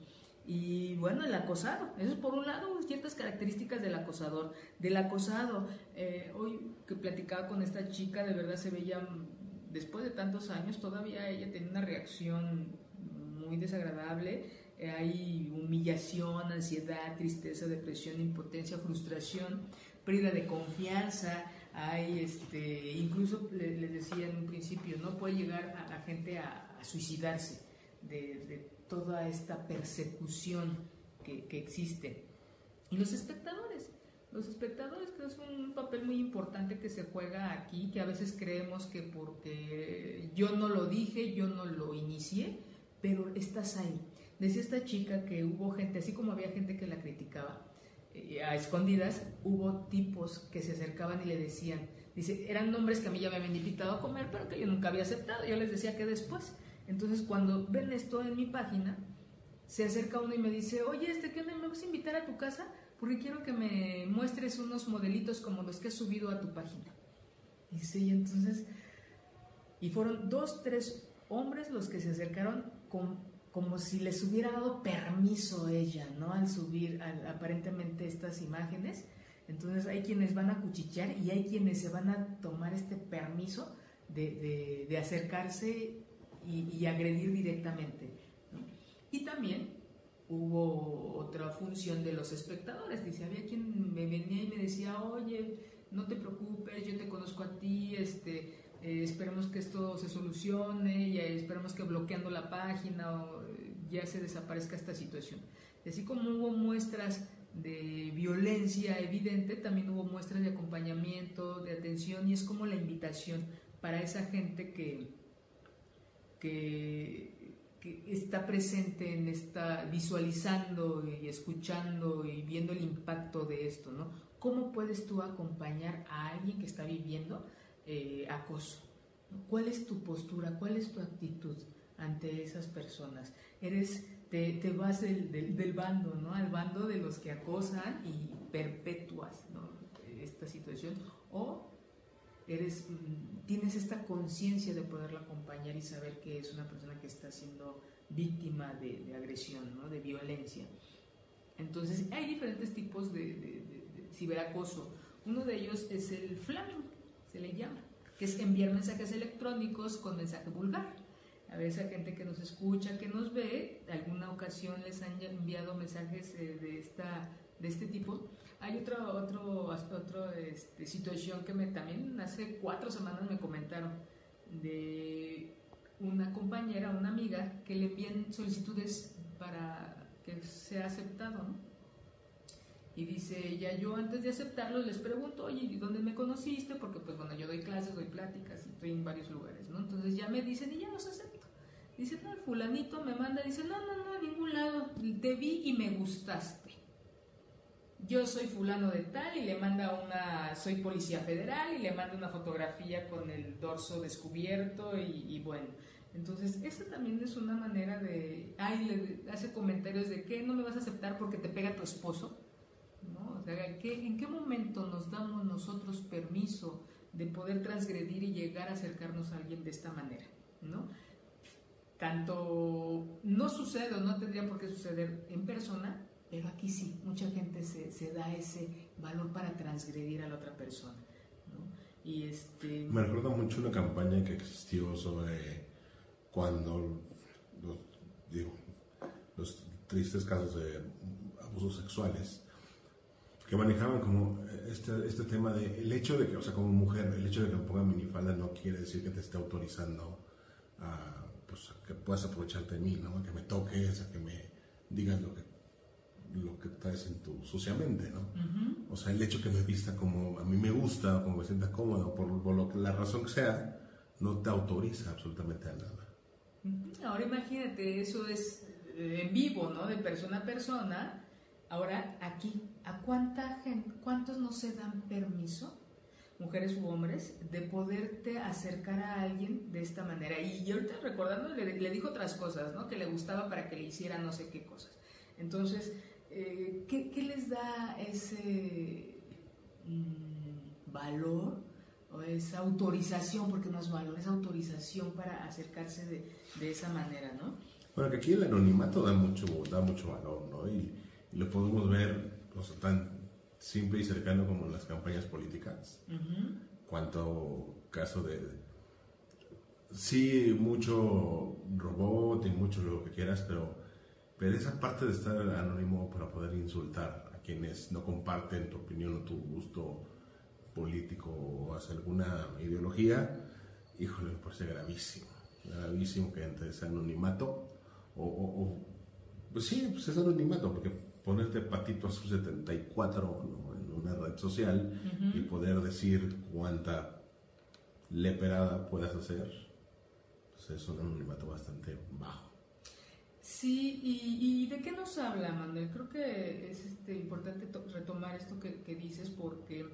Y bueno, el acosado, eso es por un lado ciertas características del acosador. Del acosado, eh, hoy que platicaba con esta chica, de verdad se veía, después de tantos años, todavía ella tenía una reacción muy desagradable. Eh, hay humillación, ansiedad, tristeza, depresión, impotencia, frustración, pérdida de confianza, hay este, incluso les decía en un principio, no puede llegar a la gente a, suicidarse de, toda esta persecución que, existe. Y los espectadores, los espectadores que es un papel muy importante que se juega aquí, que a veces creemos que porque yo no lo dije, yo no lo inicié, pero estás ahí. Decía esta chica que hubo gente, así como había gente que la criticaba, a escondidas, hubo tipos que se acercaban y le decían, dice, eran nombres que a mí ya me habían invitado a comer, pero que yo nunca había aceptado. Yo les decía que después. Entonces, cuando ven esto en mi página, se acerca uno y me dice, oye, este, ¿qué me vas a invitar a tu casa? Porque quiero que me muestres unos modelitos como los que has subido a tu página. Y entonces, y fueron dos, tres hombres los que se acercaron con como si les hubiera dado permiso ella, ¿no? Al subir aparentemente estas imágenes. Entonces hay quienes van a cuchichear y hay quienes se van a tomar este permiso de, acercarse y, agredir directamente. Y también hubo otra función de los espectadores. Dice, había quien me venía y me decía, oye, no te preocupes, yo te conozco a ti, este, eh, esperemos que esto se solucione y esperemos que bloqueando la página eh, ya se desaparezca esta situación. así como hubo muestras de violencia evidente, también hubo muestras de acompañamiento, de atención y es como la invitación para esa gente que, que, que está presente en esta, visualizando y escuchando y viendo el impacto de esto, ¿no? ¿Cómo puedes tú acompañar a alguien que está viviendo eh, acoso. ¿Cuál es tu postura? ¿Cuál es tu actitud ante esas personas? Eres, te, vas del, del, bando, ¿no? Al bando de los que acosan y perpetúas esta situación. O eres, mm, tienes esta conciencia de poderla acompañar y saber que es una persona que está siendo víctima de, agresión, ¿no? de violencia. Entonces, hay diferentes tipos de, de, ciberacoso. Uno de ellos es el flaming, se le llama, que es enviar mensajes electrónicos con mensaje vulgar. A veces a gente que nos escucha, que nos ve, alguna ocasión les han enviado mensajes eh, de, esta, de este tipo. Hay otra otro, otro, este, situación que me, también hace cuatro semanas me comentaron de una compañera, una amiga, que le envían solicitudes para que sea aceptado, ¿no? Y dice ya yo antes de aceptarlo les pregunto, oye, ¿y dónde me conociste? Porque pues bueno, yo doy clases, doy pláticas y estoy en varios lugares, ¿no? Entonces ya me dicen y ya los acepto. Dice, no, el fulanito me manda, dice, no, no, no, a ningún lado, te vi y me gustaste. yo soy fulano de tal y le manda una, soy policía federal y le manda una fotografía con el dorso descubierto y, bueno. Entonces, esa también es una manera de, ay, le hace comentarios de que no me vas a aceptar porque te pega tu esposo. ¿No? ¿en qué, ¿en qué momento nos damos nosotros permiso de poder transgredir y llegar a acercarnos a alguien de esta manera? ¿no? Tanto no sucede o no tendría por qué suceder en persona, pero aquí sí, mucha gente se, se da ese valor para transgredir a la otra persona. Y este... Me recuerda mucho una campaña que existió sobre cuando los, digo, los tristes casos de abusos sexuales que manejaban como este, este tema de el hecho de que, o sea, como mujer, el hecho de que me ponga minifalda no quiere decir que te esté autorizando a, pues, que puedas aprovecharte de mí, ¿no? que me toques, a que me digas lo que lo que traes en tu suciamente, ¿no? O sea, el hecho que me vista como a mí me gusta, como me sienta cómodo, por, lo que, la razón que sea, no te autoriza absolutamente a nada. Ahora imagínate, eso es eh, en vivo, ¿no? De persona a persona. Ahora aquí, ¿a cuánta gente, cuántos no se dan permiso, mujeres u hombres, de poderte acercar a alguien de esta manera? Y yo ahorita recordando le, le dijo otras cosas, ¿no? Que le gustaba para que le hiciera no sé qué cosas. Entonces, eh, ¿qué, les da ese mm, valor o esa autorización, porque no es valor, esa autorización para acercarse de, esa manera, ¿no? Bueno, que aquí el anonimato da mucho, da mucho valor, ¿no? Y, lo podemos ver tan simple y cercano como en las campañas políticas. Cuanto caso de, sí, mucho robot y mucho lo que quieras, pero pero esa parte de estar anónimo para poder insultar a quienes no comparten tu opinión o tu gusto político o hacia alguna ideología, híjole, me parece gravísimo. Gravísimo que entre ese anonimato o, pues sí, pues es anonimato, porque ponerte patito a sus 74 en una red social y poder decir cuánta leperada puedas hacer, pues es un anonimato bastante bajo. Sí, y, de qué nos habla, Manuel? Creo que es este, importante retomar esto que, dices porque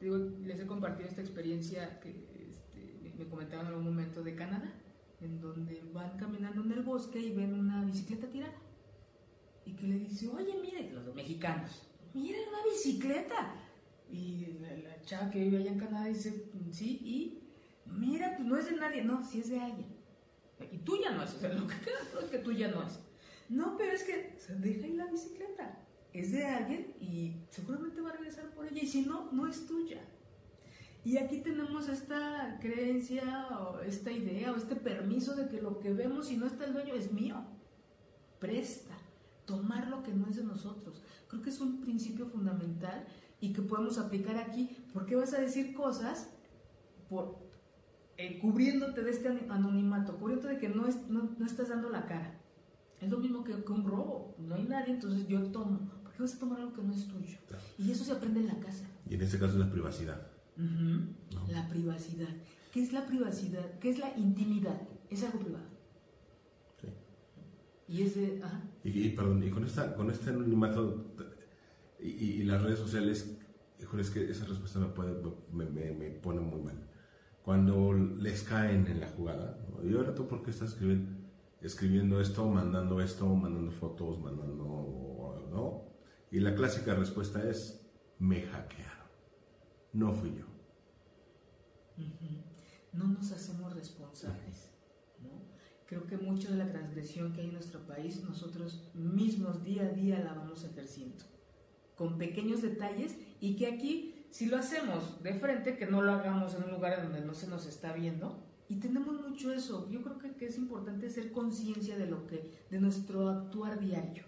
les he compartido esta experiencia que este, me comentaban en algún momento de Canadá, en donde van caminando en el bosque y ven una bicicleta tirada. Y que le dice, oye, miren, los mexicanos, miren una bicicleta. Y la, chava que vive allá en Canadá dice, sí, y mira, pues no es de nadie, no, sí es de alguien. Y tuya no es, o sea, lo que queda es que tuya no es. No, pero es que se deja ahí la bicicleta. Es de alguien y seguramente va a regresar por ella. Y si no, no es tuya. Y aquí tenemos esta creencia o esta idea o este permiso de que lo que vemos y no está el dueño es mío. Presta. Tomar lo que no es de nosotros. Creo que es un principio fundamental y que podemos aplicar aquí. ¿Por qué vas a decir cosas por, eh, cubriéndote de este anonimato, cubriéndote de que no, no, no estás dando la cara? Es lo mismo que, un robo. No hay nadie, entonces yo tomo. ¿Por qué vas a tomar algo que no es tuyo? Y eso se aprende en la casa. Y en este caso es la privacidad. La privacidad. ¿Qué es la privacidad? ¿Qué es la intimidad? Es algo privado. Y es de... Y, perdón, y con, esta, con este anonimato y, las redes sociales, híjole, es que esa respuesta me, puede, me, me, pone muy mal. Cuando les caen en la jugada, ¿no? y ahora tú por qué estás escribiendo escribiendo esto, mandando esto, mandando fotos, mandando, ¿no? Y la clásica respuesta es, me hackearon. No fui yo. No nos hacemos responsables. Creo que mucho de la transgresión que hay en nuestro país, nosotros mismos día a día la vamos ejerciendo. Con pequeños detalles y que aquí, si lo hacemos de frente, que no lo hagamos en un lugar donde no se nos está viendo, y tenemos mucho eso. Yo creo que, que es importante ser conciencia de lo que, de nuestro actuar diario,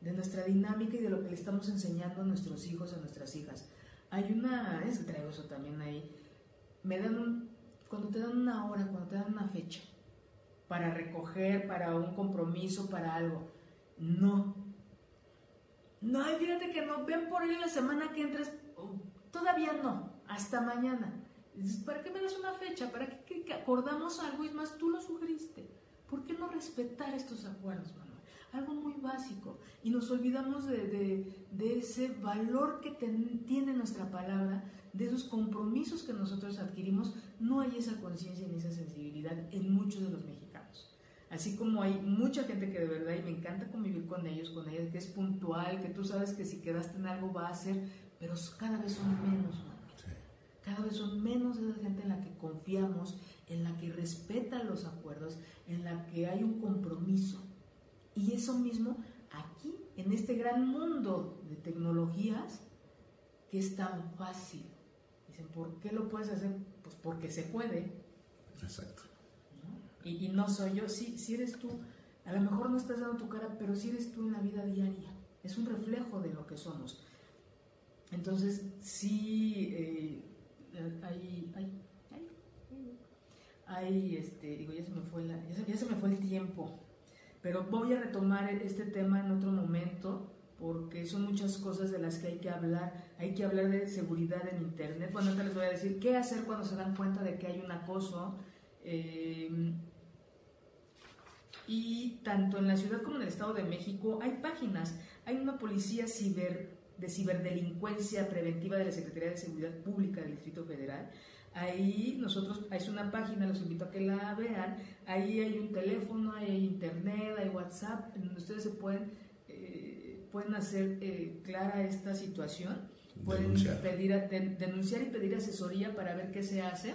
de nuestra dinámica y de lo que le estamos enseñando a nuestros hijos, a nuestras hijas. Hay una, es que traigo eso también ahí. Me dan cuando te dan una hora, cuando te dan una fecha para recoger, para un compromiso, para algo. No. No, fíjate que no, ven por él la semana que entres. Oh, todavía no, hasta mañana. ¿Para qué me das una fecha? ¿Para qué, acordamos algo? Y más, tú lo sugeriste. ¿Por qué no respetar estos acuerdos, Manuel? algo muy básico. Y nos olvidamos de, ese valor que tiene nuestra palabra, de esos compromisos que nosotros adquirimos. No hay esa conciencia ni esa sensibilidad en muchos de los mexicanos. Así como hay mucha gente que de verdad, y me encanta convivir con ellos, con ellas, que es puntual, que tú sabes que si quedaste en algo va a ser, pero cada vez son menos, Cada vez son menos esa gente en la que confiamos, en la que respeta los acuerdos, en la que hay un compromiso. Y eso mismo aquí, en este gran mundo de tecnologías, que es tan fácil. Dicen, ¿por qué lo puedes hacer? Pues porque se puede. Exacto. Y, no soy yo, sí, sí eres tú. A lo mejor no estás dando tu cara, pero sí eres tú en la vida diaria. Es un reflejo de lo que somos. Entonces, sí, eh, hay, hay, hay, este, digo, ya se me fue la, ya se me fue el tiempo. Pero voy a retomar este tema en otro momento porque son muchas cosas de las que hay que hablar. Hay que hablar de seguridad en Internet. Bueno, ahorita les voy a decir qué hacer cuando se dan cuenta de que hay un acoso. Em, y tanto en la ciudad como en el Estado de México hay páginas. Hay una policía ciber, de ciberdelincuencia preventiva de la Secretaría de Seguridad Pública del Distrito Federal Ahí nosotros, es una página, los invito a que la vean. Ahí hay un teléfono, hay internet, hay WhatsApp, donde ustedes se pueden, eh, pueden hacer eh, clara esta situación. Pueden pedir, denunciar y pedir asesoría para ver qué se hace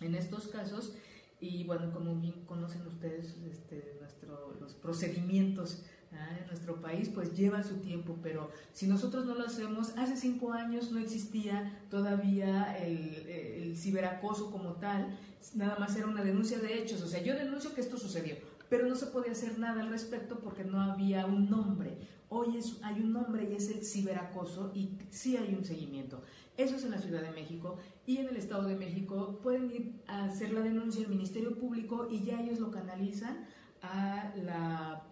en estos casos. Y bueno, como bien conocen ustedes este, nuestro, los procedimientos en nuestro país, pues lleva su tiempo, pero si nosotros no lo hacemos, hace cinco años no existía todavía el, el ciberacoso como tal, nada más era una denuncia de hechos, o sea, yo denuncio que esto sucedió, pero no se podía hacer nada al respecto porque no había un nombre. Hoy es, hay un nombre y es el ciberacoso y sí hay un seguimiento. Eso es en la Ciudad de México y en el Estado de México pueden ir a hacer la denuncia al Ministerio Público y ya ellos lo canalizan a la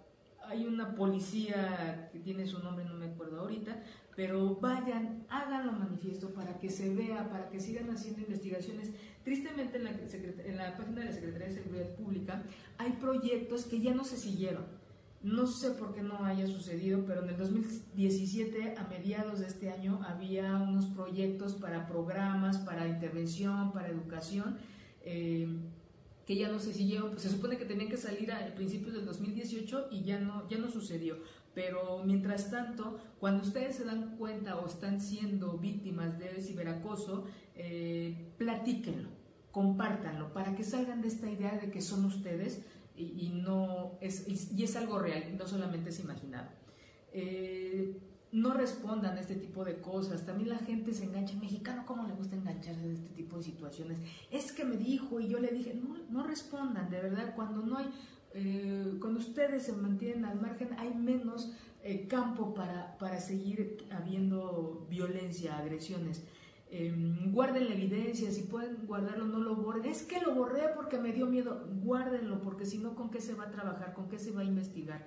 hay una policía que tiene su nombre, no me acuerdo ahorita, pero vayan, háganlo manifiesto para que se vea, para que sigan haciendo investigaciones. Tristemente en la, en la página de la Secretaría de Seguridad Pública hay proyectos que ya no se siguieron. No sé por qué no haya sucedido, pero en el 2017, a mediados de este año, había unos proyectos para programas, para intervención, para educación. Eh, que ya no se siguieron, pues se supone que tenían que salir a principios del 2018 y ya no, ya no sucedió. Pero mientras tanto, cuando ustedes se dan cuenta o están siendo víctimas de ciberacoso, eh, platíquenlo, compártanlo, para que salgan de esta idea de que son ustedes y, no es, es algo real, no solamente es imaginado. Eh, no respondan a este tipo de cosas. También la gente se engancha. mexicano, ¿cómo le gusta engancharse de este tipo de situaciones? Es que me dijo y yo le dije, no, no respondan, de verdad, cuando no hay, eh, cuando ustedes se mantienen al margen, hay menos eh, campo para, para seguir habiendo violencia, agresiones. Em, guarden la evidencia, si pueden guardarlo, no lo borren. Es que lo borré porque me dio miedo. Guárdenlo, porque si no, ¿con qué se va a trabajar? ¿Con qué se va a investigar?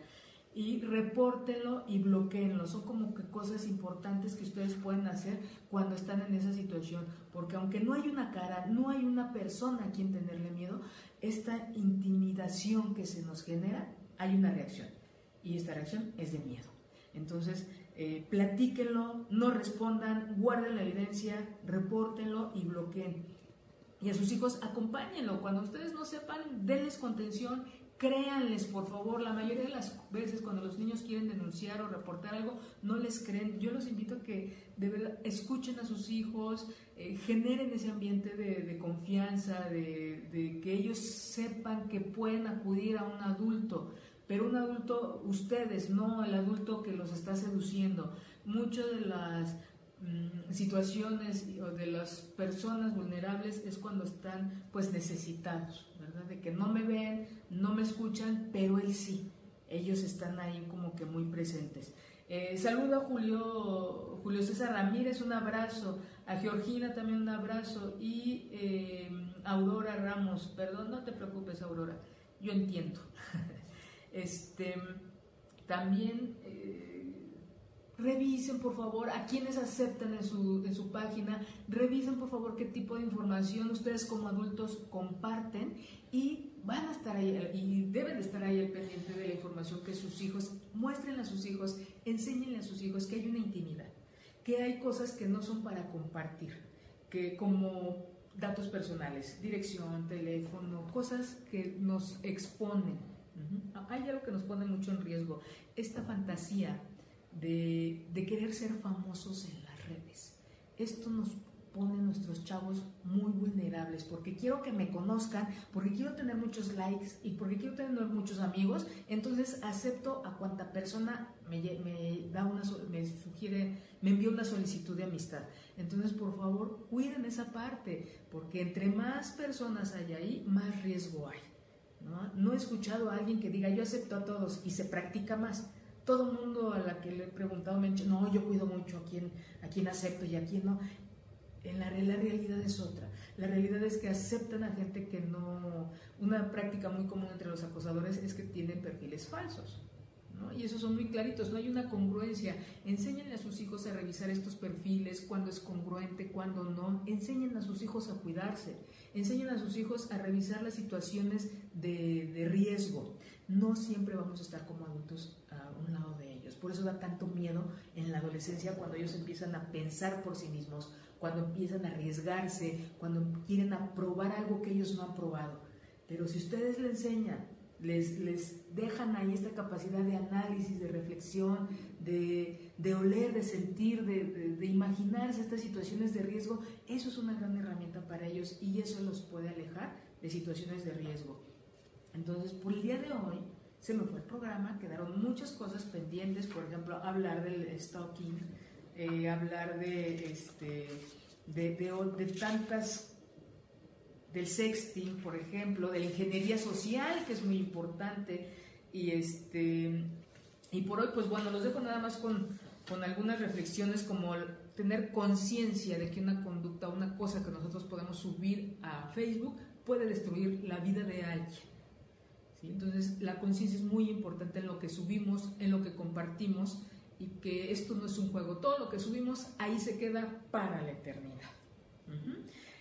Y repórtenlo y bloqueenlo. Son como que cosas importantes que ustedes pueden hacer cuando están en esa situación, porque aunque no hay una cara, no hay una persona a quien tenerle miedo, esta intimidación que se nos genera, hay una reacción y esta reacción es de miedo. Entonces, eh, platíquenlo, no respondan, guarden la evidencia, repórtenlo y bloqueen. Y a sus hijos acompáñenlo. Cuando ustedes no sepan, denles contención créanles, por favor. La mayoría de las veces cuando los niños quieren denunciar o reportar algo, no les creen. Yo los invito a que de verdad escuchen a sus hijos, eh, generen ese ambiente de, confianza, de, que ellos sepan que pueden acudir a un adulto. Pero un adulto, ustedes, no el adulto que los está seduciendo. Muchas de las mm, situaciones o de las personas vulnerables es cuando están pues necesitados de que no me ven, no me escuchan, pero él sí. Ellos están ahí como que muy presentes. Eh, saludo a Julio, Julio César Ramírez, un abrazo. A Georgina también un abrazo. Y eh, Aurora Ramos, perdón, no te preocupes, Aurora, yo entiendo. este, también eh, revisen por favor a quienes aceptan en su, en su página, revisen por favor qué tipo de información ustedes como adultos comparten y van a estar ahí y deben de estar ahí al pendiente de la información que sus hijos muestren a sus hijos, enséñenle a sus hijos que hay una intimidad, que hay cosas que no son para compartir, que como datos personales, dirección, teléfono, cosas que nos exponen. Hay algo que nos pone mucho en riesgo, esta fantasía de, de querer ser famosos en las redes. Esto nos pone a nuestros chavos muy vulnerables, porque quiero que me conozcan, porque quiero tener muchos likes y porque quiero tener muchos amigos, entonces acepto a cuanta persona me, me da una, me sugiere, me envía una solicitud de amistad. Entonces, por favor, cuiden esa parte, porque entre más personas hay ahí, más riesgo hay. ¿no? no he escuchado a alguien que diga yo acepto a todos y se practica más todo el mundo a la que le he preguntado me ha dicho, no, yo cuido mucho a quien, a quien acepto y a quien no. En la, realidad es otra. La realidad es que aceptan a gente que no... Una práctica muy común entre los acosadores es que tienen perfiles falsos. ¿no? Y esos son muy claritos, no hay una congruencia. Enséñenle a sus hijos a revisar estos perfiles, cuándo es congruente, cuándo no. Enseñen a sus hijos a cuidarse. Enseñen a sus hijos a revisar las situaciones de, riesgo. No siempre vamos a estar como adultos de. Por eso da tanto miedo en la adolescencia cuando ellos empiezan a pensar por sí mismos, cuando empiezan a arriesgarse, cuando quieren aprobar algo que ellos no han probado. Pero si ustedes le enseñan, les, dejan ahí esta capacidad de análisis, de reflexión, de, de oler, de sentir, de, de, imaginarse estas situaciones de riesgo, eso es una gran herramienta para ellos y eso los puede alejar de situaciones de riesgo. Entonces, por el día de hoy, se me fue el programa, quedaron muchas cosas pendientes, por ejemplo, hablar del stalking, eh, hablar de, este, de, de, tantas, del sexting, por ejemplo, de la ingeniería social, que es muy importante, y, este, y por hoy, pues bueno, los dejo nada más con, con algunas reflexiones como tener conciencia de que una conducta, una cosa que nosotros podemos subir a Facebook puede destruir la vida de alguien. Entonces, la conciencia es muy importante en lo que subimos, en lo que compartimos y que esto no es un juego. Todo lo que subimos ahí se queda para la eternidad.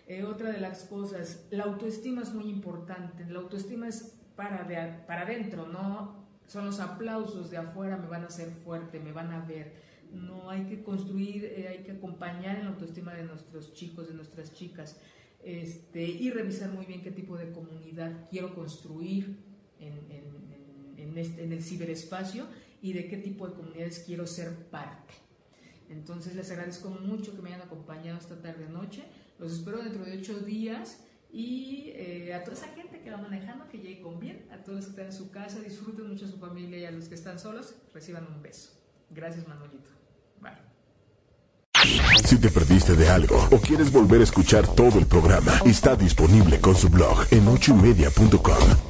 Eh, otra de las cosas, la autoestima es muy importante. La autoestima es para, para adentro, no son los aplausos de afuera, me van a hacer fuerte, me van a ver. No hay que construir, eh, hay que acompañar en la autoestima de nuestros chicos, de nuestras chicas, este, y revisar muy bien qué tipo de comunidad quiero construir, en, este, en el ciberespacio y de qué tipo de comunidades quiero ser parte. Entonces les agradezco mucho que me hayan acompañado esta tarde noche. Los espero dentro de ocho días y eh, a toda esa gente que va manejando, que llegue con bien, a todos los que están en su casa, disfruten mucho su familia y a los que están solos, reciban un beso. Gracias, Manuelito. Bye. Si te perdiste de algo o quieres volver a escuchar todo el programa, está disponible con su blog en ochoymedia.com